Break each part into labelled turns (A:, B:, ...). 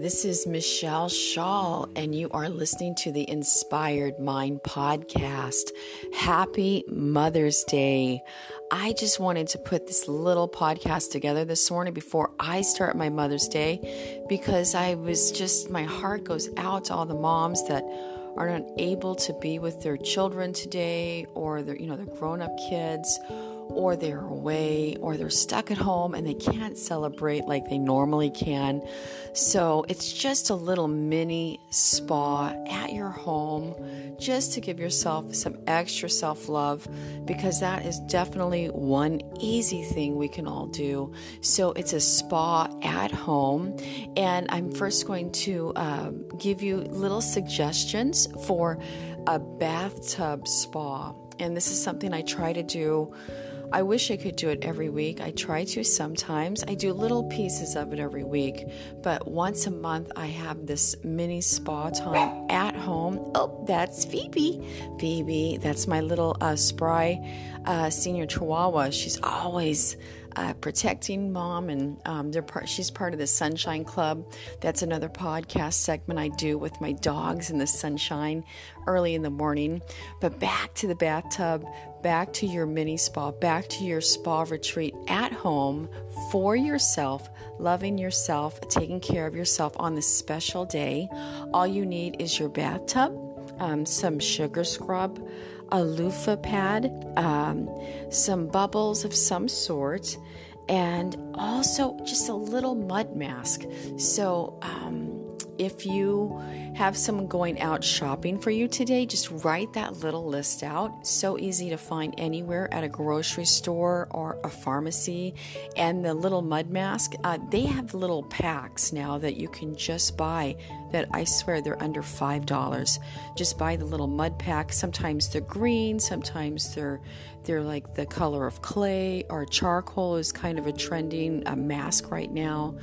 A: This is Michelle Shaw, and you are listening to the Inspired Mind podcast. Happy Mother's Day. I just wanted to put this little podcast together this morning before I start my Mother's Day because I was just, my heart goes out to all the moms that are not able to be with their children today or their, you know, their grown up kids or they're away or they're stuck at home and they can't celebrate like they normally can. So it's just a little mini spa at your home just to give yourself some extra self love because that is definitely one easy thing we can all do. So it's a spa at home. And I'm first going to um, give you little suggestions for a bathtub spa. And this is something I try to do I wish I could do it every week. I try to sometimes. I do little pieces of it every week, but once a month I have this mini spa time at home. Oh, that's Phoebe. Phoebe, that's my little uh, spry uh, senior chihuahua. She's always uh, protecting mom, and um, they're part, she's part of the Sunshine Club. That's another podcast segment I do with my dogs in the sunshine early in the morning. But back to the bathtub, back to your mini spa, back to your spa retreat at home for yourself, loving yourself, taking care of yourself on this special day. All you need is your bathtub, um, some sugar scrub a loofah pad, um, some bubbles of some sort, and also just a little mud mask. So, um, if you have someone going out shopping for you today, just write that little list out. So easy to find anywhere at a grocery store or a pharmacy. And the little mud mask, uh, they have little packs now that you can just buy that I swear they're under $5. Just buy the little mud pack. Sometimes they're green, sometimes they're they're like the color of clay or charcoal is kind of a trending uh, mask right now.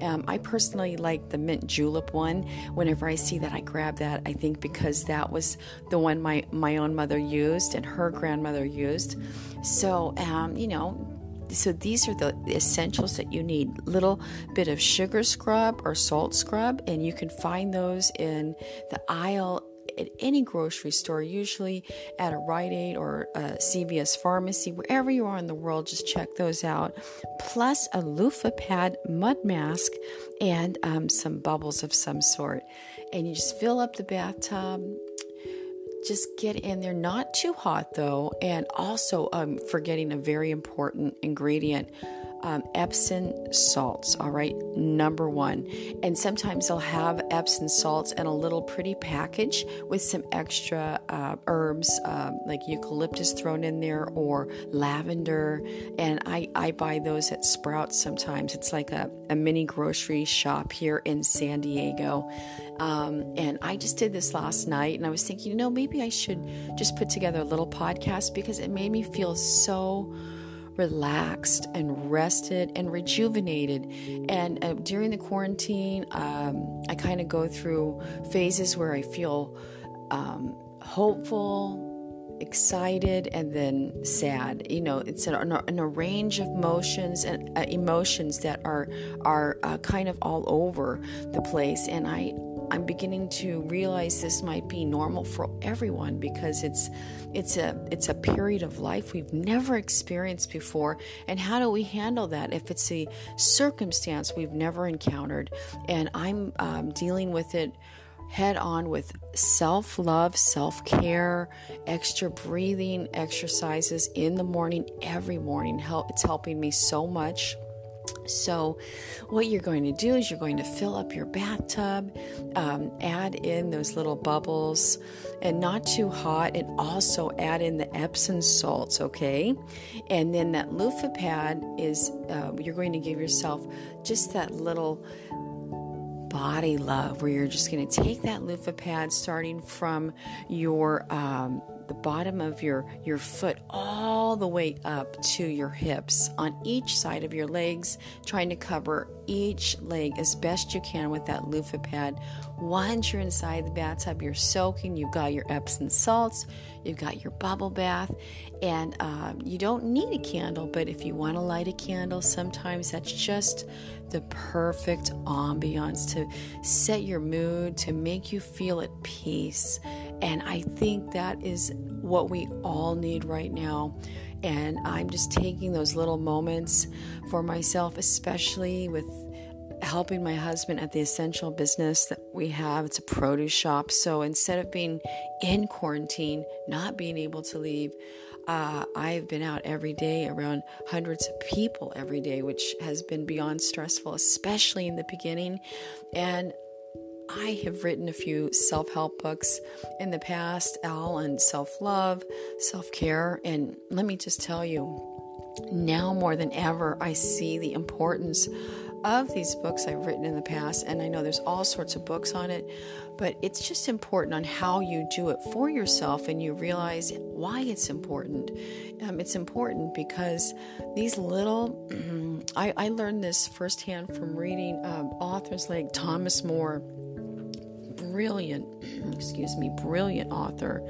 A: Um, I personally like the mint julep one. Whenever I see that, I grab that. I think because that was the one my my own mother used and her grandmother used. So um, you know, so these are the essentials that you need little bit of sugar scrub or salt scrub and you can find those in the aisle at any grocery store, usually at a Rite Aid or a CVS pharmacy, wherever you are in the world, just check those out. Plus a loofah pad mud mask and um, some bubbles of some sort. And you just fill up the bathtub. Just get in there, not too hot though, and also um, forgetting a very important ingredient um, Epsom salts, all right, number one. And sometimes they'll have Epsom salts in a little pretty package with some extra uh, herbs um, like eucalyptus thrown in there or lavender. And I, I buy those at Sprouts sometimes. It's like a, a mini grocery shop here in San Diego. Um, and I just did this last night and I was thinking, you know, maybe I should just put together a little podcast because it made me feel so relaxed and rested and rejuvenated. And uh, during the quarantine, um, I kind of go through phases where I feel um, hopeful, excited and then sad you know it's an, an, a range of emotions and uh, emotions that are are uh, kind of all over the place and i I'm beginning to realize this might be normal for everyone because it's it's a it's a period of life we've never experienced before. And how do we handle that if it's a circumstance we've never encountered? And I'm um, dealing with it head on with self love, self care, extra breathing exercises in the morning, every morning. Help, It's helping me so much So, what you're going to do is you're going to fill up your bathtub, um, add in those little bubbles, and not too hot, and also add in the Epsom salts, okay? And then that loofah pad is, uh, you're going to give yourself just that little body love where you're just going to take that loofah pad starting from your um, the bottom of your your foot all the way up to your hips on each side of your legs trying to cover each leg as best you can with that loofah pad. Once you're inside the bathtub you're soaking you've got your epsom salts you've got your bubble bath and um, you don't need a candle but if you want to light a candle sometimes that's just the perfect ambiance to set your mood to make you feel at peace and I think that is what we all need right now. And I'm just taking those little moments for myself, especially with helping my husband at the essential business that we have. It's a produce shop. So instead of being in quarantine, not being able to leave, uh, I've been out every day around hundreds of people every day, which has been beyond stressful, especially in the beginning. And I have written a few self help books in the past, all on self love, self care. And let me just tell you, now more than ever, I see the importance of these books I've written in the past. And I know there's all sorts of books on it, but it's just important on how you do it for yourself and you realize why it's important. Um, it's important because these little, I, I, learned this firsthand from reading um, authors like Thomas Moore brilliant, excuse me, brilliant author,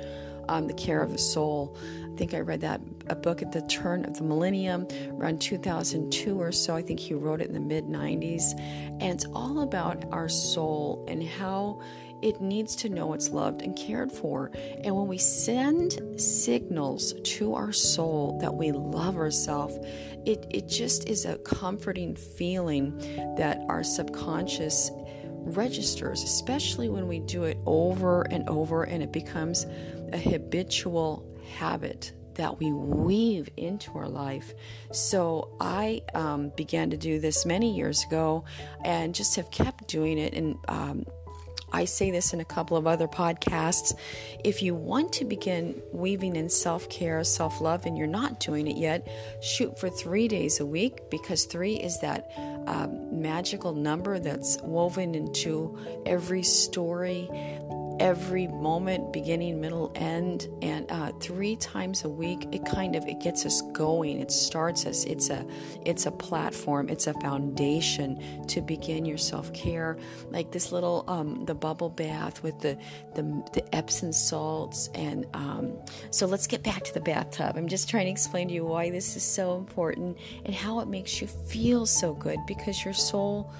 A: um, The Care of the Soul. I think I read that a book at the turn of the millennium, around 2002 or so. I think he wrote it in the mid 90s. And it's all about our soul and how it needs to know it's loved and cared for. And when we send signals to our soul that we love ourselves, it, it just is a comforting feeling that our subconscious registers, especially when we do it over and over and it becomes a habitual habit that we weave into our life. So I um, began to do this many years ago and just have kept doing it. And um, I say this in a couple of other podcasts. If you want to begin weaving in self care, self love, and you're not doing it yet, shoot for three days a week because three is that um, magical number that's woven into every story every moment beginning middle end and uh, three times a week it kind of it gets us going. It starts us. It's a it's a platform. It's a foundation to begin your self-care. Like this little um, the bubble bath with the the, the epsom salts and um, so let's get back to the bathtub. I'm just trying to explain to you why this is so important and how it makes you feel so good because your soul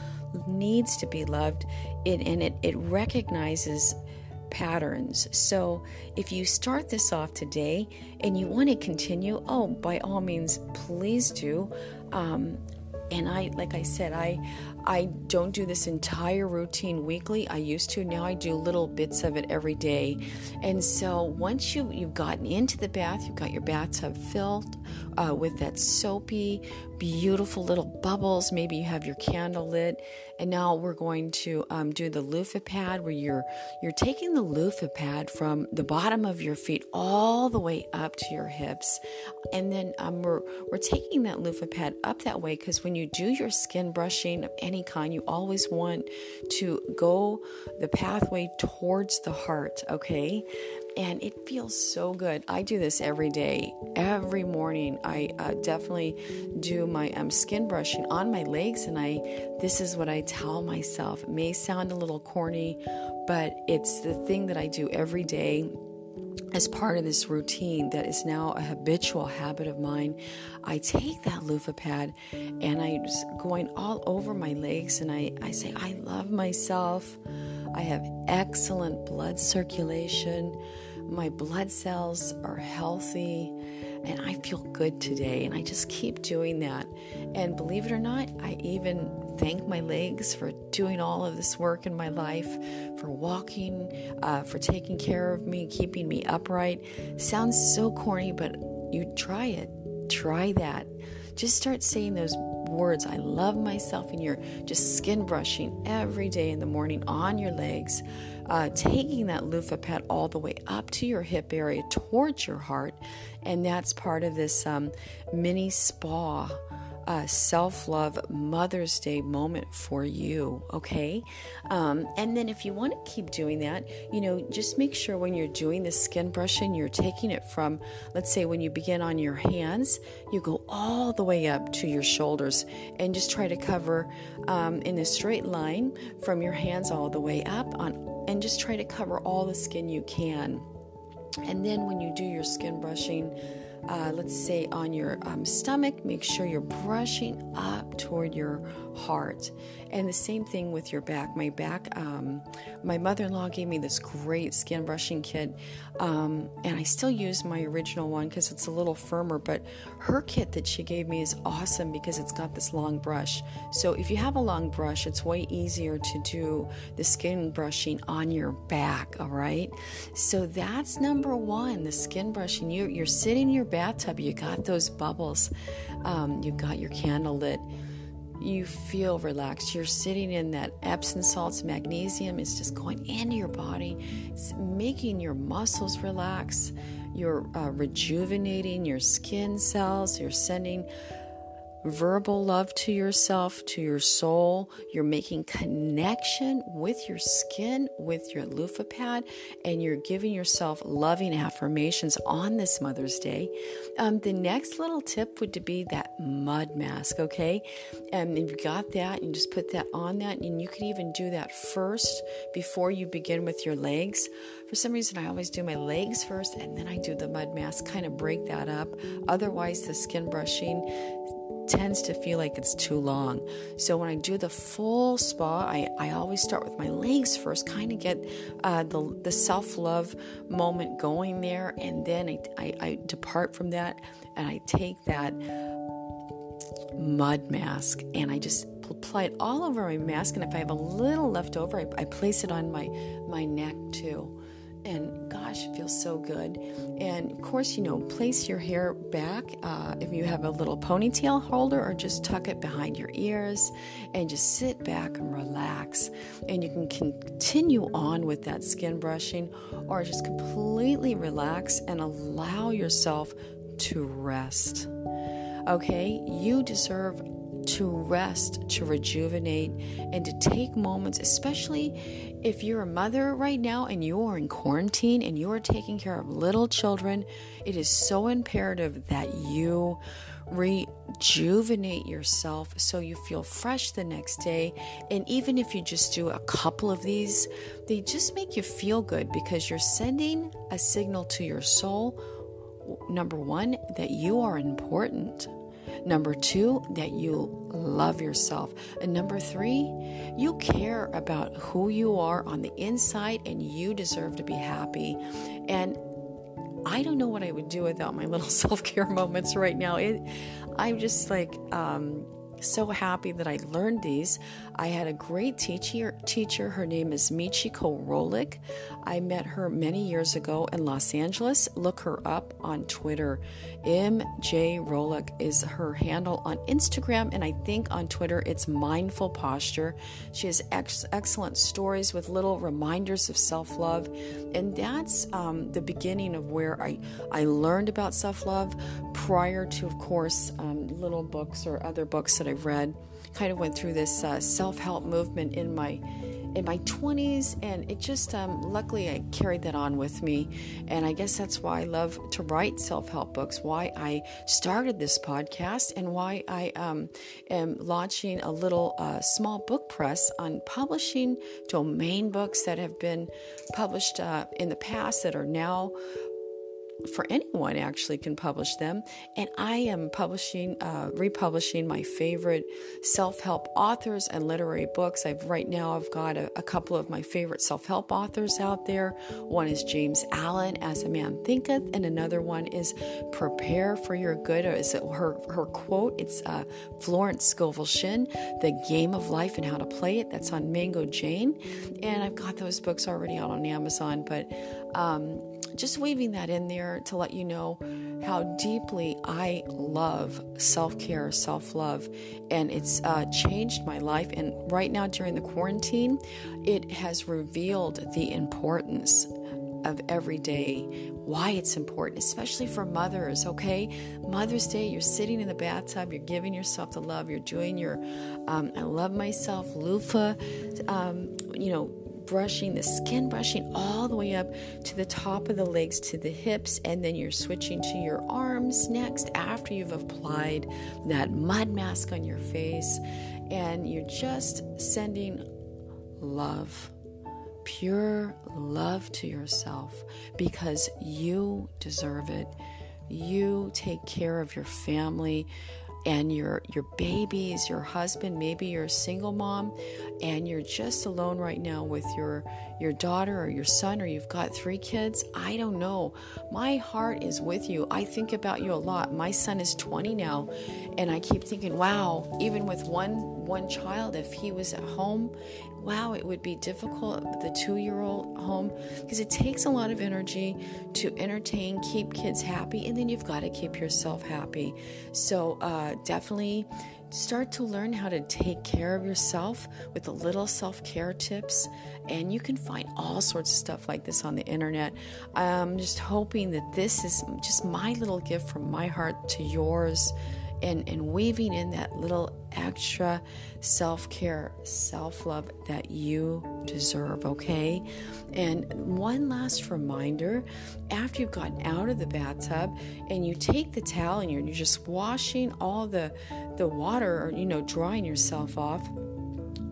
A: needs to be loved. It, and it, it recognizes patterns. So if you start this off today and you want to continue, oh, by all means, please do. Um, and I, like I said, I, I don't do this entire routine weekly. I used to. Now I do little bits of it every day. And so once you you've gotten into the bath, you've got your bathtub filled uh, with that soapy, beautiful little bubbles. Maybe you have your candle lit. And now we're going to um, do the loofah pad, where you're you're taking the loofah pad from the bottom of your feet all the way up to your hips, and then um, we're we're taking that loofah pad up that way because when you do your skin brushing of any kind, you always want to go the pathway towards the heart. Okay, and it feels so good. I do this every day, every morning. I uh, definitely do my um, skin brushing on my legs, and I this is what I tell myself. It may sound a little corny, but it's the thing that I do every day as part of this routine that is now a habitual habit of mine, I take that loofah pad and I'm going all over my legs and I, I say, I love myself. I have excellent blood circulation my blood cells are healthy and I feel good today. And I just keep doing that. And believe it or not, I even thank my legs for doing all of this work in my life, for walking, uh, for taking care of me, keeping me upright. Sounds so corny, but you try it. Try that. Just start saying those words, I love myself, and you're just skin brushing every day in the morning on your legs, uh, taking that loofah pad all the way up to your hip area towards your heart. And that's part of this um, mini spa uh, self love Mother's Day moment for you, okay? Um, and then if you want to keep doing that, you know, just make sure when you're doing the skin brushing, you're taking it from, let's say, when you begin on your hands, you go all the way up to your shoulders and just try to cover um, in a straight line from your hands all the way up on and just try to cover all the skin you can. And then when you do your skin brushing, uh, let's say on your um, stomach, make sure you're brushing up toward your heart. And the same thing with your back. My back, um, my mother in law gave me this great skin brushing kit, um, and I still use my original one because it's a little firmer. But her kit that she gave me is awesome because it's got this long brush. So if you have a long brush, it's way easier to do the skin brushing on your back, all right? So that's number one the skin brushing. You, you're sitting in your bathtub, you got those bubbles, um, you got your candle lit you feel relaxed. You're sitting in that Epsom salts, magnesium is just going into your body, it's making your muscles relax. You're uh, rejuvenating your skin cells. You're sending verbal love to yourself, to your soul. You're making connection with your skin, with your loofah pad, and you're giving yourself loving affirmations on this Mother's Day. Um, the next little tip would be that mud mask, okay? And if you got that, you just put that on that, and you could even do that first before you begin with your legs. For some reason, I always do my legs first and then I do the mud mask, kind of break that up. Otherwise, the skin brushing tends to feel like it's too long. So when I do the full spa, I, I always start with my legs first, kind of get uh, the, the self love moment going there. And then I, I, I depart from that and I take that mud mask and I just apply it all over my mask. And if I have a little left over, I, I place it on my, my neck too and gosh, it feels so good. And of course, you know, place your hair back uh, if you have a little ponytail holder, or just tuck it behind your ears and just sit back and relax. And you can continue on with that skin brushing, or just completely relax and allow yourself to rest. Okay, you deserve to rest, to rejuvenate, and to take moments, especially if you're a mother right now and you are in quarantine and you are taking care of little children. It is so imperative that you rejuvenate yourself so you feel fresh the next day. And even if you just do a couple of these, they just make you feel good because you're sending a signal to your soul. Number one, that you are important. Number two, that you love yourself. And number three, you care about who you are on the inside and you deserve to be happy. And I don't know what I would do without my little self care moments right now. It, I'm just like, um, so happy that I learned these. I had a great teacher. Teacher, her name is Michiko Rolek. I met her many years ago in Los Angeles. Look her up on Twitter. MJ Rolek is her handle on Instagram, and I think on Twitter it's Mindful Posture. She has ex- excellent stories with little reminders of self love, and that's um, the beginning of where I I learned about self love. Prior to, of course, um, little books or other books that I've read. Kind of went through this uh, self help movement in my in my 20s and it just um, luckily i carried that on with me. And i guess that's why i love to write self-help books why i started this podcast and why i um, am launching a little uh, small book press on publishing domain books that have been published uh, in the past that are now for anyone actually can publish them. And I am publishing, uh, republishing my favorite self-help authors and literary books. I've right now I've got a, a couple of my favorite self-help authors out there. One is James Allen, As a Man Thinketh, and another one is Prepare for Your Good. Or Is it her her quote? It's uh, Florence Scovel Shinn, The Game of Life and How to Play It. That's on Mango Jane, and I've got those books already out on Amazon. But um, just weaving that in there to let you know how deeply I love self care, self love, and it's uh, changed my life. And right now, during the quarantine, it has revealed the importance of every day, why it's important, especially for mothers, okay? Mother's Day, you're sitting in the bathtub, you're giving yourself the love, you're doing your um, I love myself loofah, um, you know, brushing, the skin brushing all the way up to the top of the legs to the hips, and then you're switching to your arms next after you've applied that mud mask on your face, and you're just sending love. Pure love to yourself because you deserve it. You take care of your family and your your babies, your husband, maybe you're a single mom and you're just alone right now with your your daughter or your son or you've got 3 kids, I don't know. My heart is with you. I think about you a lot. My son is 20 now and I keep thinking, wow, even with one one child if he was at home wow, it would be difficult the two year old home because it takes a lot of energy to entertain, keep kids happy, and then you've got to keep yourself happy. So, uh, definitely start to learn how to take care of yourself with the little self care tips. And you can find all sorts of stuff like this on the internet. I'm just hoping that this is just my little gift from my heart to yours and, and weaving in that little extra self care, self love that you deserve, okay? And one last reminder after you've gotten out of the bathtub and you take the towel and you're, you're just washing all the, the water or, you know, drying yourself off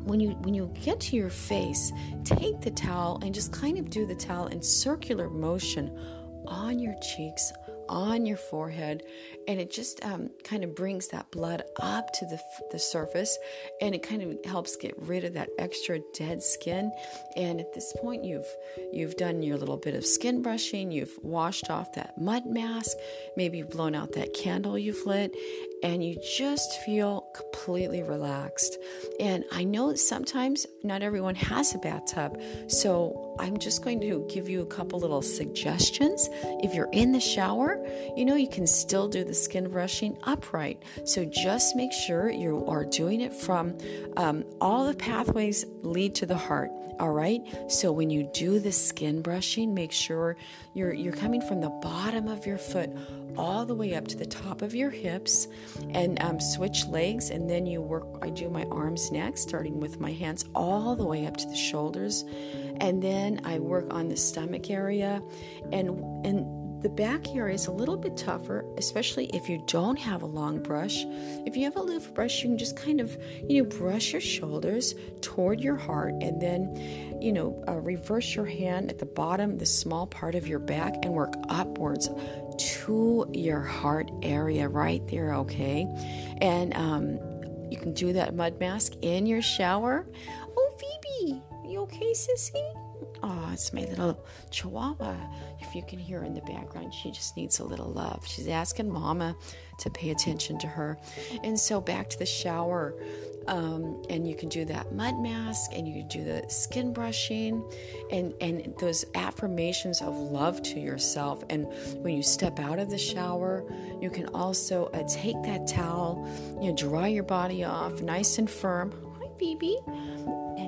A: when you when you get to your face take the towel and just kind of do the towel in circular motion on your cheeks on your forehead, and it just um, kind of brings that blood up to the, the surface and it kind of helps get rid of that extra dead skin. And at this point, you've you've done your little bit of skin brushing, you've washed off that mud mask, maybe you've blown out that candle you've lit, and you just feel completely relaxed. And I know sometimes not everyone has a bathtub, so I'm just going to give you a couple little suggestions. If you're in the shower, you know you can still do the skin brushing upright. So just make sure you are doing it from um, all the pathways lead to the heart. All right. So when you do the skin brushing, make sure you're you're coming from the bottom of your foot all the way up to the top of your hips, and um, switch legs, and then you work. I do my arms next, starting with my hands all the way up to the shoulders, and then I work on the stomach area, and and the back area is a little bit tougher, especially if you don't have a long brush. If you have a loofah brush, you can just kind of, you know, brush your shoulders toward your heart and then, you know, uh, reverse your hand at the bottom, the small part of your back, and work upwards to your heart area right there, okay? And um, you can do that mud mask in your shower. Oh, Phoebe, you okay, sissy? Oh, it's my little chihuahua. If you can hear in the background, she just needs a little love. She's asking mama to pay attention to her. And so back to the shower. Um, and you can do that mud mask and you can do the skin brushing and, and those affirmations of love to yourself. And when you step out of the shower, you can also uh, take that towel, you know, dry your body off nice and firm. Hi, Phoebe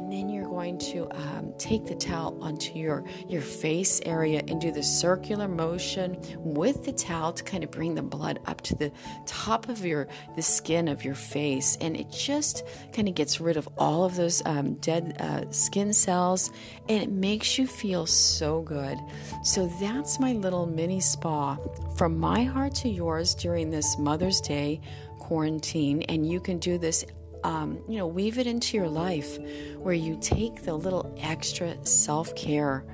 A: and then you're going to um, take the towel onto your your face area and do the circular motion with the towel to kind of bring the blood up to the top of your the skin of your face. And it just kind of gets rid of all of those um, dead uh, skin cells. And it makes you feel so good. So that's my little mini spa from my heart to yours during this mother's day quarantine. And you can do this um, you know, weave it into your life where you take the little extra self care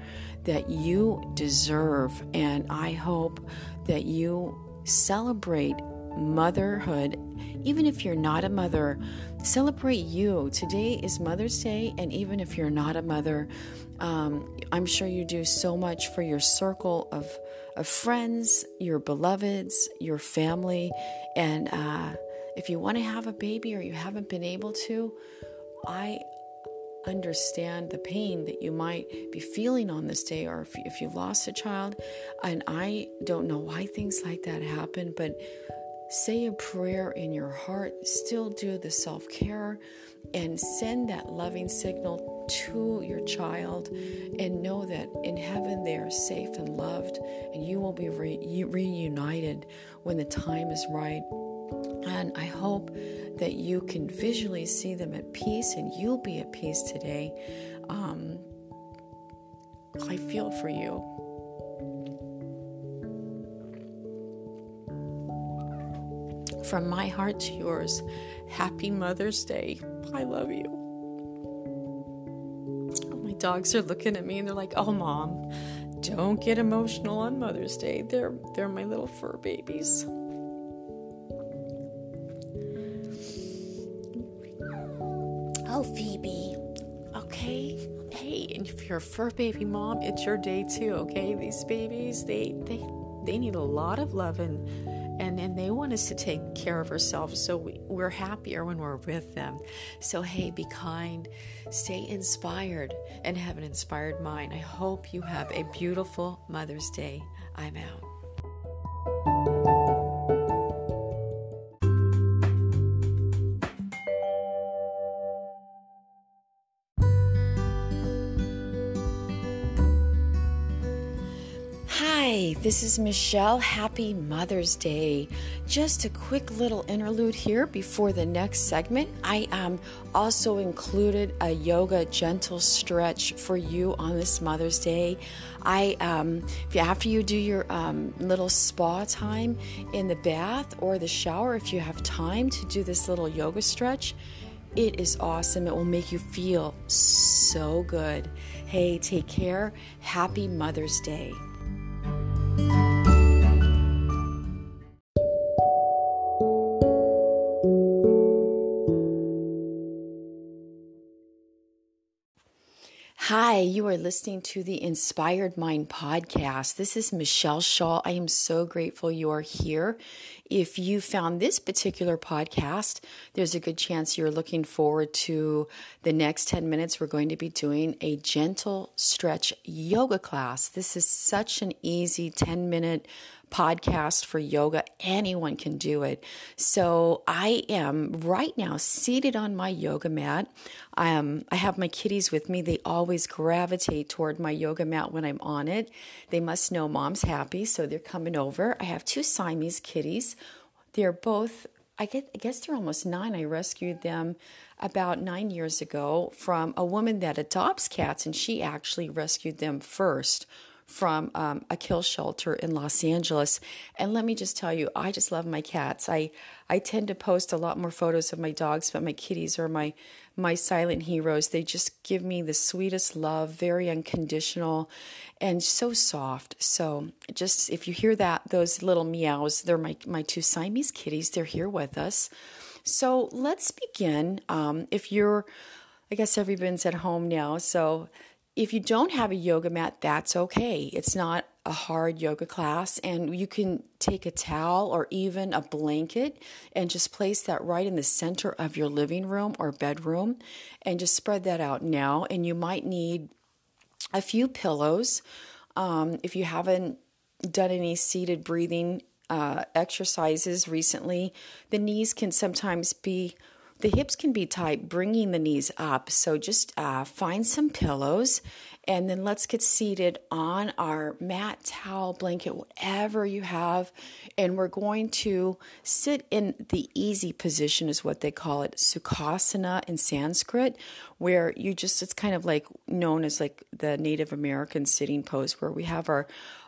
A: that you deserve. And I hope that you celebrate motherhood, even if you're not a mother, celebrate you. Today is Mother's Day, and even if you're not a mother, um, I'm sure you do so much for your circle of, of friends, your beloveds, your family, and uh, if you want to have a baby or you haven't been able to, I understand the pain that you might be feeling on this day or if, if you've lost a child. And I don't know why things like that happen, but say a prayer in your heart, still do the self care, and send that loving signal to your child. And know that in heaven they are safe and loved, and you will be re- reunited when the time is right. And I hope that you can visually see them at peace and you'll be at peace today. Um, I feel for you. From my heart to yours, happy Mother's Day. I love you. My dogs are looking at me and they're like, "Oh, mom, don't get emotional on Mother's Day. They're they're my little fur babies." If you're a fur baby mom, it's your day too, okay? These babies, they they they need a lot of love and and, and they want us to take care of ourselves so we, we're happier when we're with them. So, hey, be kind, stay inspired, and have an inspired mind. I hope you have a beautiful Mother's Day. I'm out. This is Michelle. Happy Mother's Day. Just a quick little interlude here before the next segment. I um, also included a yoga gentle stretch for you on this Mother's Day. I, um, after you do your um, little spa time in the bath or the shower, if you have time to do this little yoga stretch, it is awesome. It will make you feel so good. Hey, take care. Happy Mother's Day. Hi, you are listening to the Inspired Mind podcast. This is Michelle Shaw. I am so grateful you are here. If you found this particular podcast, there's a good chance you're looking forward to the next 10 minutes. We're going to be doing a gentle stretch yoga class. This is such an easy 10 minute podcast for yoga. Anyone can do it. So I am right now seated on my yoga mat. Um, I have my kitties with me. They always gravitate toward my yoga mat when I'm on it. They must know mom's happy, so they're coming over. I have two Siamese kitties. They're both, I, I guess they're almost nine. I rescued them about nine years ago from a woman that adopts cats, and she actually rescued them first from um, a kill shelter in Los Angeles. And let me just tell you, I just love my cats. I I tend to post a lot more photos of my dogs, but my kitties are my my silent heroes. They just give me the sweetest love, very unconditional, and so soft. So just if you hear that, those little meows, they're my my two Siamese kitties. They're here with us. So let's begin. Um, if you're, I guess everyone's at home now, so if you don't have a yoga mat, that's okay. It's not a hard yoga class, and you can take a towel or even a blanket and just place that right in the center of your living room or bedroom and just spread that out now. And you might need a few pillows. Um, if you haven't done any seated breathing uh, exercises recently, the knees can sometimes be the hips can be tight, bringing the knees up. So just uh, find some pillows and then let's get seated on our mat, towel, blanket, whatever you have. And we're going to sit in the easy position, is what they call it, Sukhasana in Sanskrit, where you just, it's kind of like known as like the Native American sitting pose, where we have our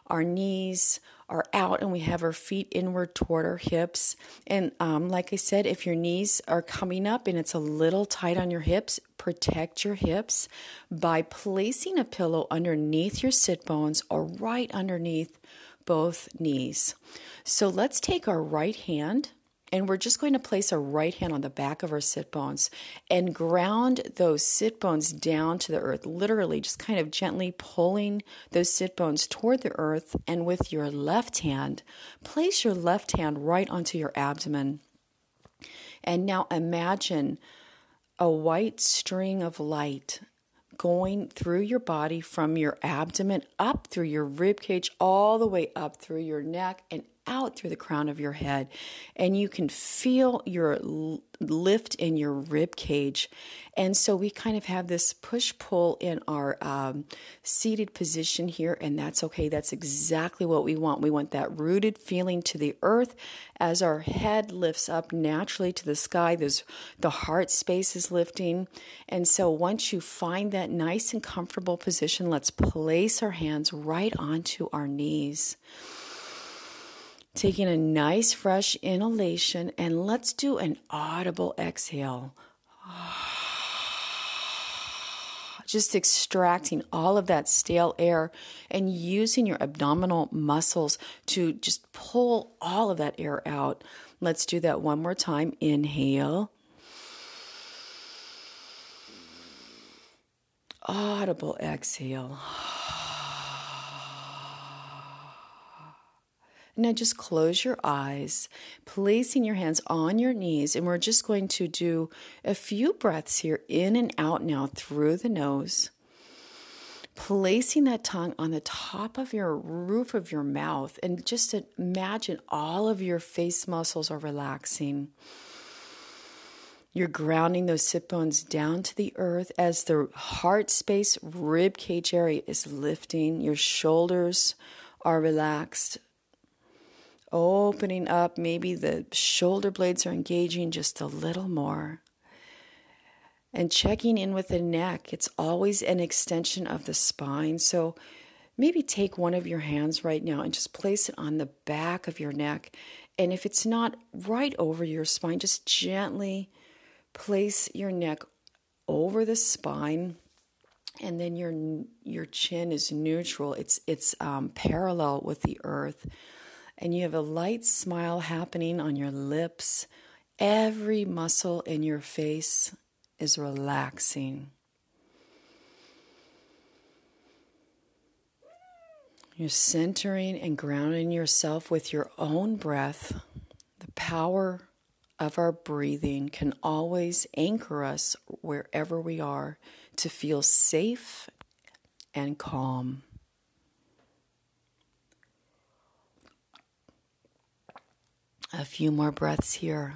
A: our knees are out and we have our feet inward toward our hips. And um, like I said, if your knees are coming up and it's a little tight on your hips, protect your hips by placing a pillow underneath your sit bones or right underneath both knees. So let's take our right hand and we're just going to place our right hand on the back of our sit bones and ground those sit bones down to the earth, literally just kind of gently pulling those sit bones toward the earth. And with your left hand, place your left hand right onto your abdomen. And now imagine a white string of light going through your body from your abdomen up through your rib cage all the way up through your neck and out through the crown of your head and you can feel your lift in your rib cage. And so we kind of have this push pull in our um, seated position here and that's okay. That's exactly what we want. We want that rooted feeling to the earth. As our head lifts up naturally to the sky there's the heart space is lifting. And so once you find that nice and comfortable position let's place our hands right onto our knees Taking a nice fresh inhalation, and let's do an audible exhale. Just extracting all of that stale air and using your abdominal muscles to just pull all of that air out. Let's do that one more time. Inhale. Audible exhale. Now just close your eyes, placing your hands on your knees, and we're just going to do a few breaths here in and out now through the nose. Placing that tongue on the top of your roof of your mouth, and just imagine all of your face muscles are relaxing. You're grounding those sit bones down to the earth as the heart space, rib cage area is lifting. Your shoulders are relaxed opening up. Maybe the shoulder blades are engaging just a little more. And checking in with the neck, it's always an extension of the spine. So maybe take one of your hands right now and just place it on the back of your neck. And if it's not right over your spine, just gently place your neck over the spine and then your your chin is neutral it's it's um, parallel with the earth and you have a light smile happening on your lips. Every muscle in your face is relaxing. You're centering and grounding yourself with your own breath. The power of our breathing can always anchor us wherever we are to feel safe and calm. A few more breaths here.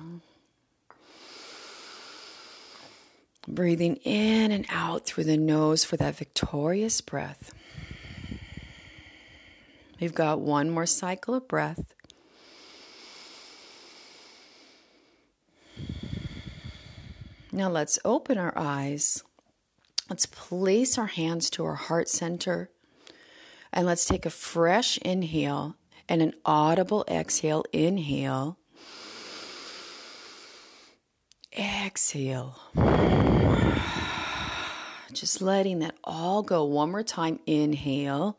A: Breathing in and out through the nose for that victorious breath. We've got one more cycle of breath. Now let's open our eyes. Let's place our hands to our heart center. And let's take a fresh inhale and an audible exhale. Inhale. Exhale. Just letting that all go. One more time. Inhale.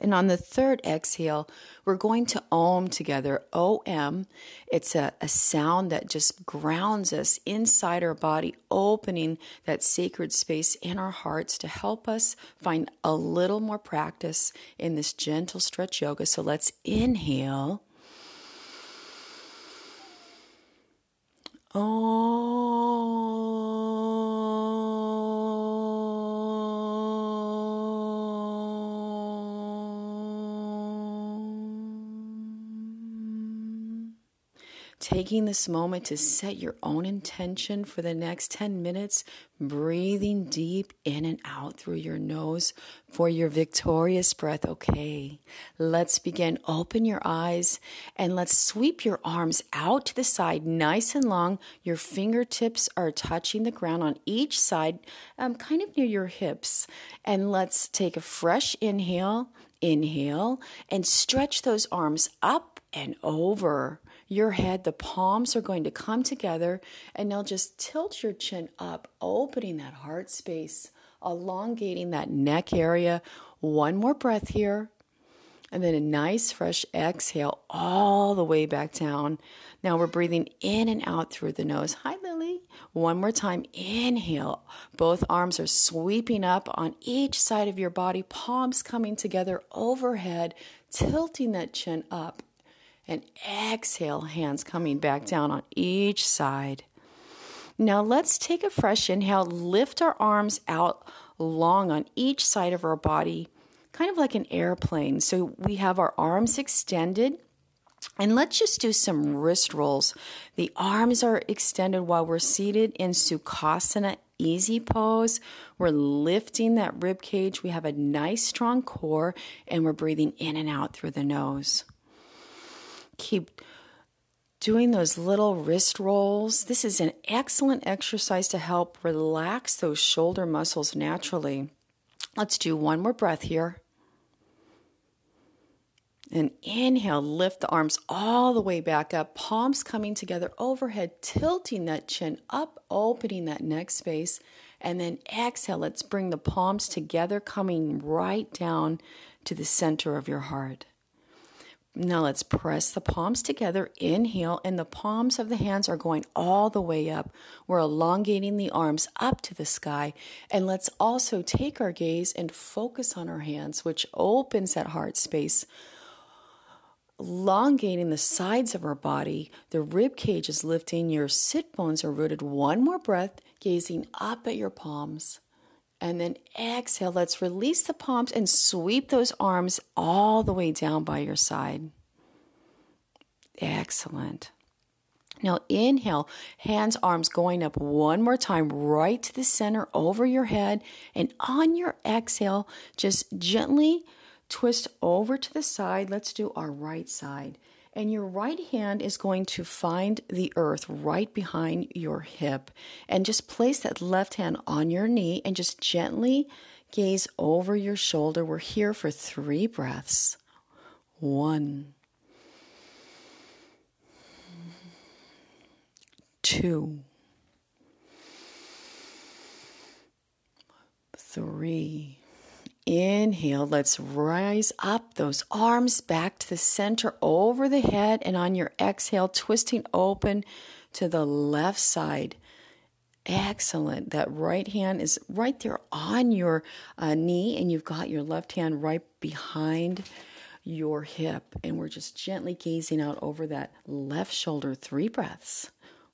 A: And on the third exhale, we're going to om together. OM. It's a, a sound that just grounds us inside our body, opening that sacred space in our hearts to help us find a little more practice in this gentle stretch yoga. So let's inhale. Taking this moment to set your own intention for the next 10 minutes, breathing deep in and out through your nose for your victorious breath. Okay, let's begin. Open your eyes and let's sweep your arms out to the side, nice and long. Your fingertips are touching the ground on each side, um, kind of near your hips. And let's take a fresh inhale. Inhale and stretch those arms up and over your head. The palms are going to come together and they'll just tilt your chin up, opening that heart space, elongating that neck area. One more breath here. And then a nice fresh exhale all the way back down. Now we're breathing in and out through the nose. Hi, Lily. One more time. Inhale. Both arms are sweeping up on each side of your body, palms coming together overhead, tilting that chin up. And exhale, hands coming back down on each side. Now let's take a fresh inhale, lift our arms out long on each side of our body, kind of like an airplane. So we have our arms extended. And let's just do some wrist rolls. The arms are extended while we're seated in Sukhasana easy pose. We're lifting that rib cage. We have a nice strong core and we're breathing in and out through the nose. Keep doing those little wrist rolls. This is an excellent exercise to help relax those shoulder muscles naturally. Let's do one more breath here. And inhale, lift the arms all the way back up, palms coming together overhead, tilting that chin up, opening that neck space. And then exhale, let's bring the palms together, coming right down to the center of your heart. Now let's press the palms together. Inhale, and the palms of the hands are going all the way up. We're elongating the arms up to the sky. And let's also take our gaze and focus on our hands, which opens that heart space. Elongating the sides of our body, the rib cage is lifting, your sit bones are rooted. One more breath, gazing up at your palms. And then exhale. Let's release the palms and sweep those arms all the way down by your side. Excellent. Now inhale, hands, arms going up one more time, right to the center over your head. And on your exhale, just gently twist over to the side. Let's do our right side and your right hand is going to find the earth right behind your hip. And just place that left hand on your knee and just gently gaze over your shoulder. We're here for three breaths. One, two, three. Inhale, let's rise up those arms back to the center over the head, and on your exhale, twisting open to the left side. Excellent. That right hand is right there on your uh, knee, and you've got your left hand right behind your hip. And we're just gently gazing out over that left shoulder. Three breaths.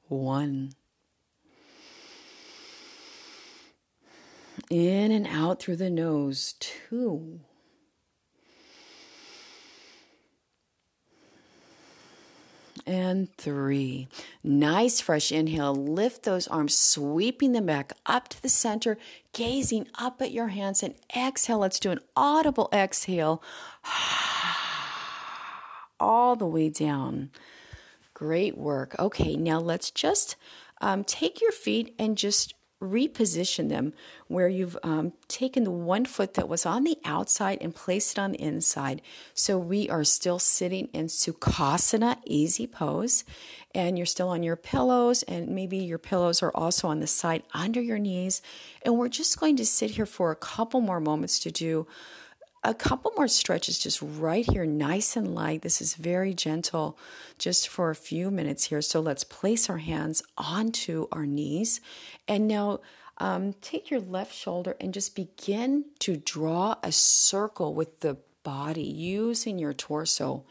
A: One. In and out through the nose. Two. And three. Nice fresh inhale. Lift those arms, sweeping them back up to the center, gazing up at your hands. And exhale. Let's do an audible exhale. All the way down. Great work. Okay, now let's just um, take your feet and just reposition them where you've um, taken the one foot that was on the outside and placed it on the inside. So we are still sitting in Sukhasana, easy pose, and you're still on your pillows, and maybe your pillows are also on the side under your knees. And we're just going to sit here for a couple more moments to do a couple more stretches just right here, nice and light. This is very gentle, just for a few minutes here. So let's place our hands onto our knees. And now um, take your left shoulder and just begin to draw a circle with the body using your torso.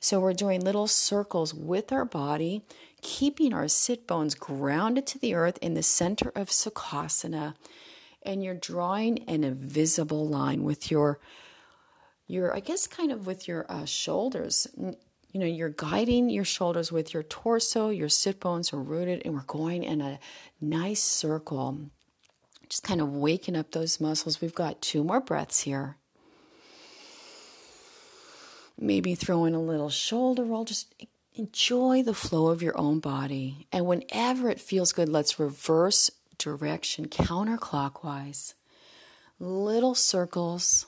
A: So we're doing little circles with our body, keeping our sit bones grounded to the earth in the center of Sukhasana. And you're drawing an invisible line with your your, I guess, kind of with your uh, shoulders. You know, you're guiding your shoulders with your torso, your sit bones are rooted, and we're going in a nice circle. Just kind of waking up those muscles. We've got two more breaths here. Maybe throw in a little shoulder roll. Just enjoy the flow of your own body. And whenever it feels good, let's reverse direction counterclockwise. Little circles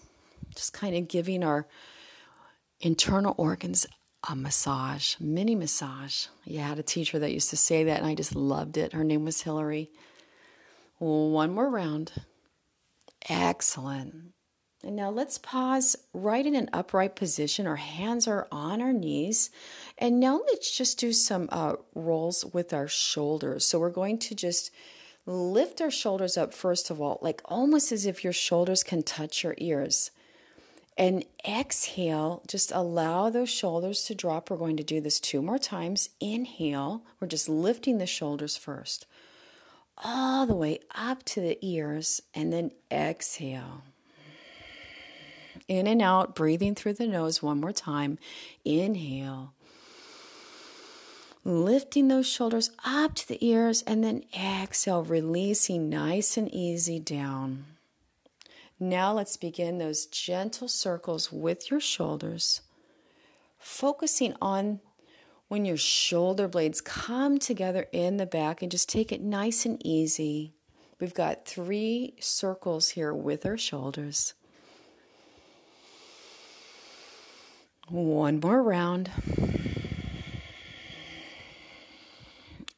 A: just kind of giving our internal organs a massage, mini massage. You had a teacher that used to say that, and I just loved it. Her name was Hillary. One more round. Excellent. And now let's pause right in an upright position. Our hands are on our knees. And now let's just do some uh, rolls with our shoulders. So we're going to just lift our shoulders up, first of all, like almost as if your shoulders can touch your ears. And exhale, just allow those shoulders to drop. We're going to do this two more times. Inhale, we're just lifting the shoulders first, all the way up to the ears, and then exhale in and out, breathing through the nose one more time. Inhale. Lifting those shoulders up to the ears and then exhale, releasing nice and easy down. Now let's begin those gentle circles with your shoulders, focusing on when your shoulder blades come together in the back and just take it nice and easy. We've got three circles here with our shoulders. One more round.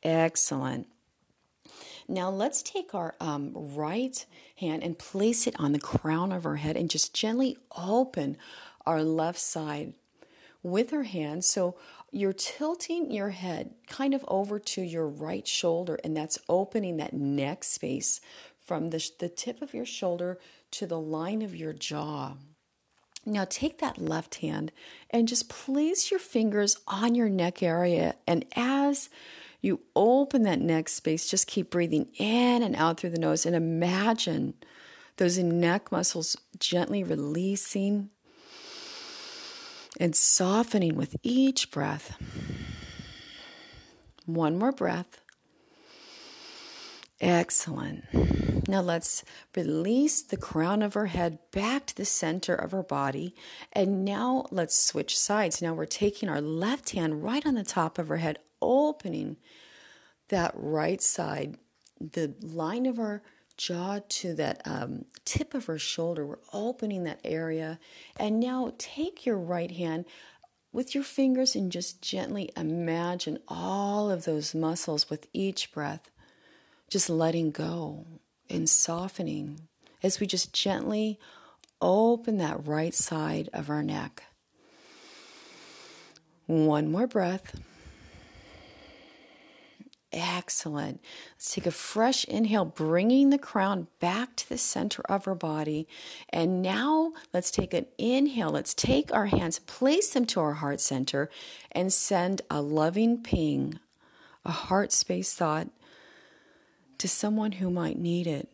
A: Excellent. Now let's take our um, right hand and place it on the crown of our head and just gently open our left side with our hand. So you're tilting your head kind of over to your right shoulder, and that's opening that neck space from the, the tip of your shoulder to the line of your jaw. Now take that left hand and just place your fingers on your neck area. And as you open that neck space, just keep breathing in and out through the nose and imagine those neck muscles gently releasing and softening with each breath. One more breath. Excellent. Now let's release the crown of her head back to the center of her body. And now let's switch sides. Now we're taking our left hand right on the top of her head, opening that right side, the line of her jaw to that um, tip of her shoulder. We're opening that area. And now take your right hand with your fingers and just gently imagine all of those muscles with each breath just letting go and softening as we just gently open that right side of our neck. One more breath. Excellent. Let's take a fresh inhale, bringing the crown back to the center of our body. And now let's take an inhale. Let's take our hands, place them to our heart center, and send a loving ping, a heart space thought to someone who might need it.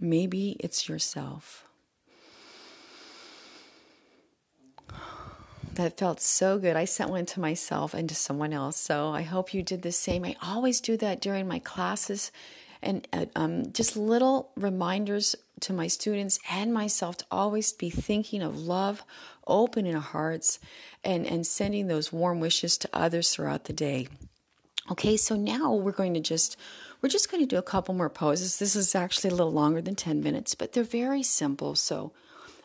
A: Maybe it's yourself. That felt so good. I sent one to myself and to someone else. So I hope you did the same. I always do that during my classes and uh, um, just little reminders to my students and myself to always be thinking of love, opening our hearts, and, and sending those warm wishes to others throughout the day. Okay, so now we're going to just we're just going to do a couple more poses. This is actually a little longer than 10 minutes, but they're very simple. So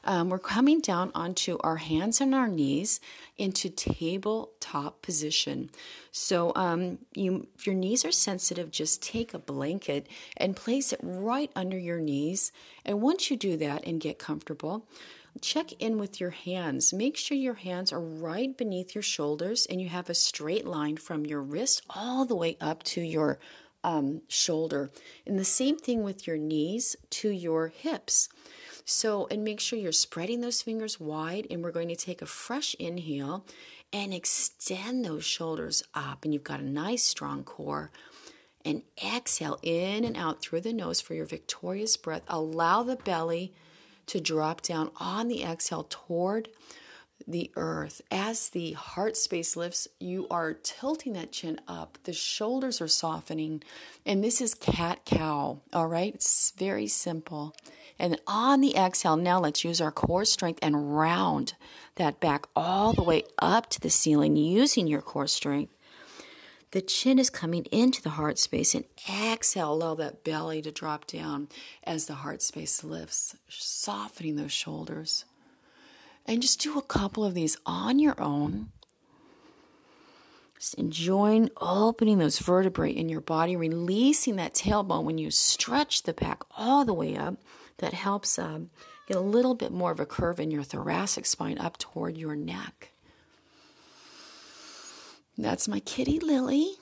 A: um, we're coming down onto our hands and our knees into tabletop position. So um, you, if your knees are sensitive, just take a blanket and place it right under your knees. And once you do that and get comfortable, check in with your hands. Make sure your hands are right beneath your shoulders and you have a straight line from your wrist all the way up to your um, shoulder. And the same thing with your knees to your hips. So, and make sure you're spreading those fingers wide. And we're going to take a fresh inhale and extend those shoulders up. And you've got a nice strong core. And exhale in and out through the nose for your victorious breath. Allow the belly to drop down on the exhale toward the earth. As the heart space lifts, you are tilting that chin up. The shoulders are softening. And this is cat cow. All right. It's very simple. And on the exhale, now let's use our core strength and round that back all the way up to the ceiling using your core strength. The chin is coming into the heart space and exhale, allow that belly to drop down as the heart space lifts, softening those shoulders. And just do a couple of these on your own. Just enjoying opening those vertebrae in your body, releasing that tailbone when you stretch the back all the way up. that helps um, get a little bit more of a curve in your thoracic spine up toward your neck. That's my kitty Lily.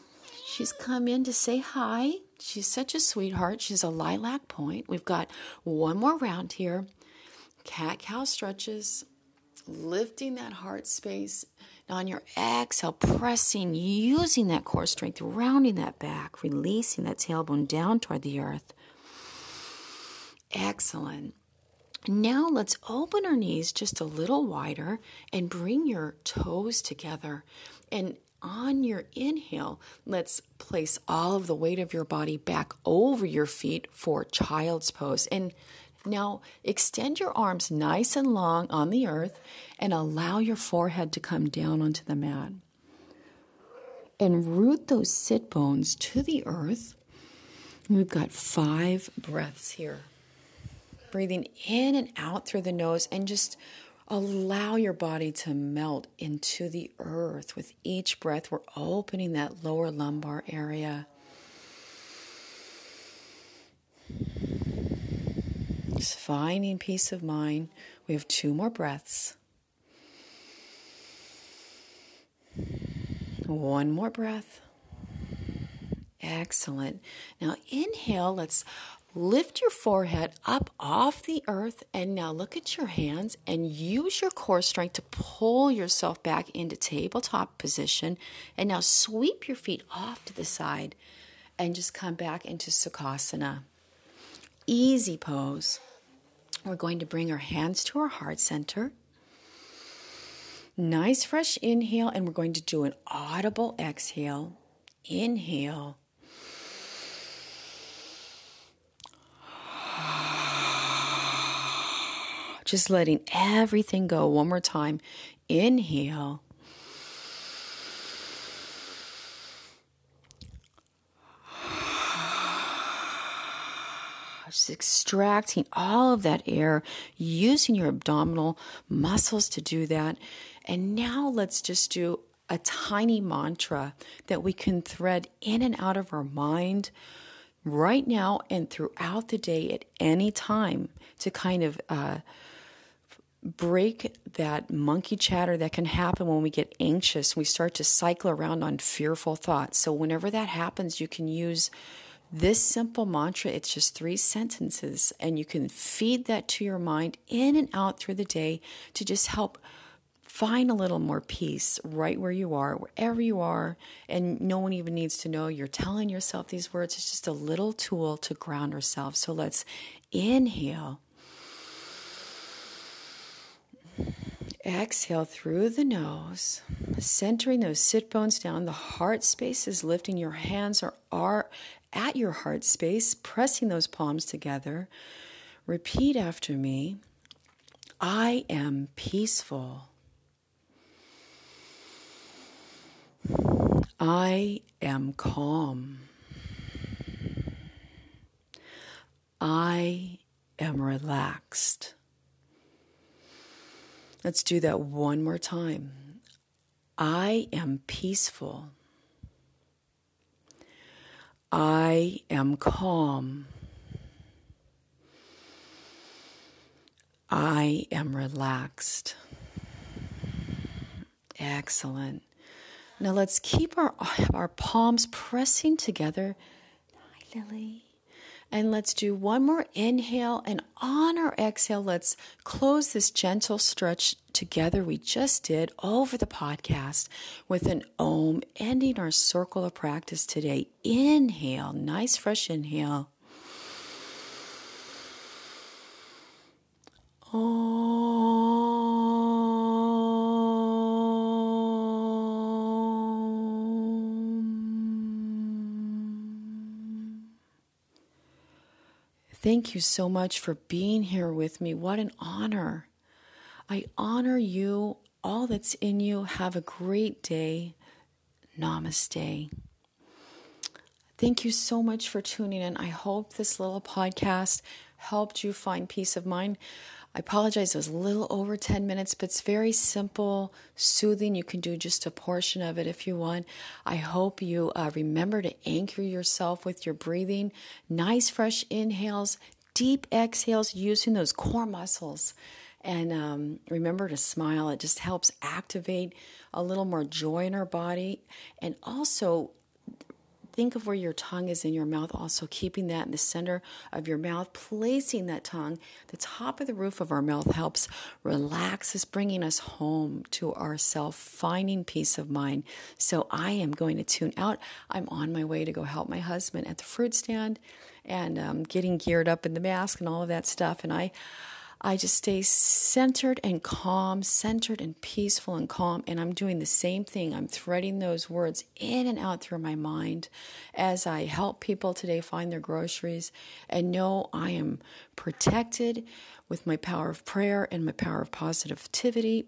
A: She's come in to say hi. She's such a sweetheart. She's a lilac point. We've got one more round here. Cat cow stretches, lifting that heart space. On your exhale, pressing, using that core strength, rounding that back, releasing that tailbone down toward the earth. Excellent. Now let's open our knees just a little wider and bring your toes together. And on your inhale, let's place all of the weight of your body back over your feet for child's pose. And now extend your arms nice and long on the earth and allow your forehead to come down onto the mat. And root those sit bones to the earth. We've got five breaths here. Breathing in and out through the nose and just allow your body to melt into the earth. With each breath, we're opening that lower lumbar area. Just finding peace of mind. We have two more breaths. One more breath. Excellent. Now inhale. Let's lift your forehead up off the earth. And now look at your hands and use your core strength to pull yourself back into tabletop position. And now sweep your feet off to the side and just come back into Sukhasana. Easy pose. We're going to bring our hands to our heart center. Nice fresh inhale, and we're going to do an audible exhale. Inhale. Just letting everything go one more time. Inhale. Just extracting all of that air, using your abdominal muscles to do that. And now let's just do a tiny mantra that we can thread in and out of our mind right now and throughout the day at any time to kind of uh, break that monkey chatter that can happen when we get anxious. We start to cycle around on fearful thoughts. So, whenever that happens, you can use this simple mantra, it's just three sentences, and you can feed that to your mind in and out through the day to just help find a little more peace right where you are, wherever you are, and no one even needs to know you're telling yourself these words. It's just a little tool to ground ourselves. So let's inhale. Exhale through the nose, centering those sit bones down. The heart space is lifting. Your hands are, are at your heart space, pressing those palms together. Repeat after me I am peaceful. I am calm. I am relaxed. Let's do that one more time. I am peaceful. I am calm. I am relaxed. Excellent. Now let's keep our, our palms pressing together. Hi, Lily. And let's do one more inhale. And on our exhale, let's close this gentle stretch together we just did over the podcast with an om, ending our circle of practice today. Inhale, nice fresh inhale. Thank you so much for being here with me. What an honor. I honor you, all that's in you. Have a great day. Namaste. Thank you so much for tuning in. I hope this little podcast helped you find peace of mind. I apologize, it was a little over 10 minutes, but it's very simple, soothing. You can do just a portion of it if you want. I hope you uh, remember to anchor yourself with your breathing. Nice, fresh inhales, deep exhales using those core muscles. And um, remember to smile. It just helps activate a little more joy in our body. And also, think of where your tongue is in your mouth, also keeping that in the center of your mouth, placing that tongue. The top of the roof of our mouth helps relax us, bringing us home to ourself, finding peace of mind. So I am going to tune out. I'm on my way to go help my husband at the fruit stand and um, getting geared up in the mask and all of that stuff. And I, I just stay centered and calm, centered and peaceful and calm. And I'm doing the same thing. I'm threading those words in and out through my mind as I help people today find their groceries and know I am protected with my power of prayer and my power of positivity.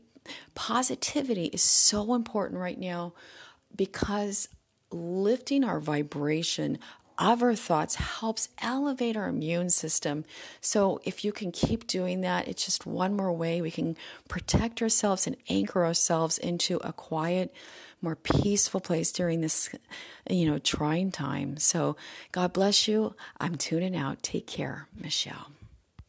A: Positivity is so important right now because lifting our vibration our thoughts helps elevate our immune system. So, if you can keep doing that, it's just one more way we can protect ourselves and anchor ourselves into a quiet, more peaceful place during this, you know, trying time. So, God bless you. I'm tuning out. Take care, Michelle.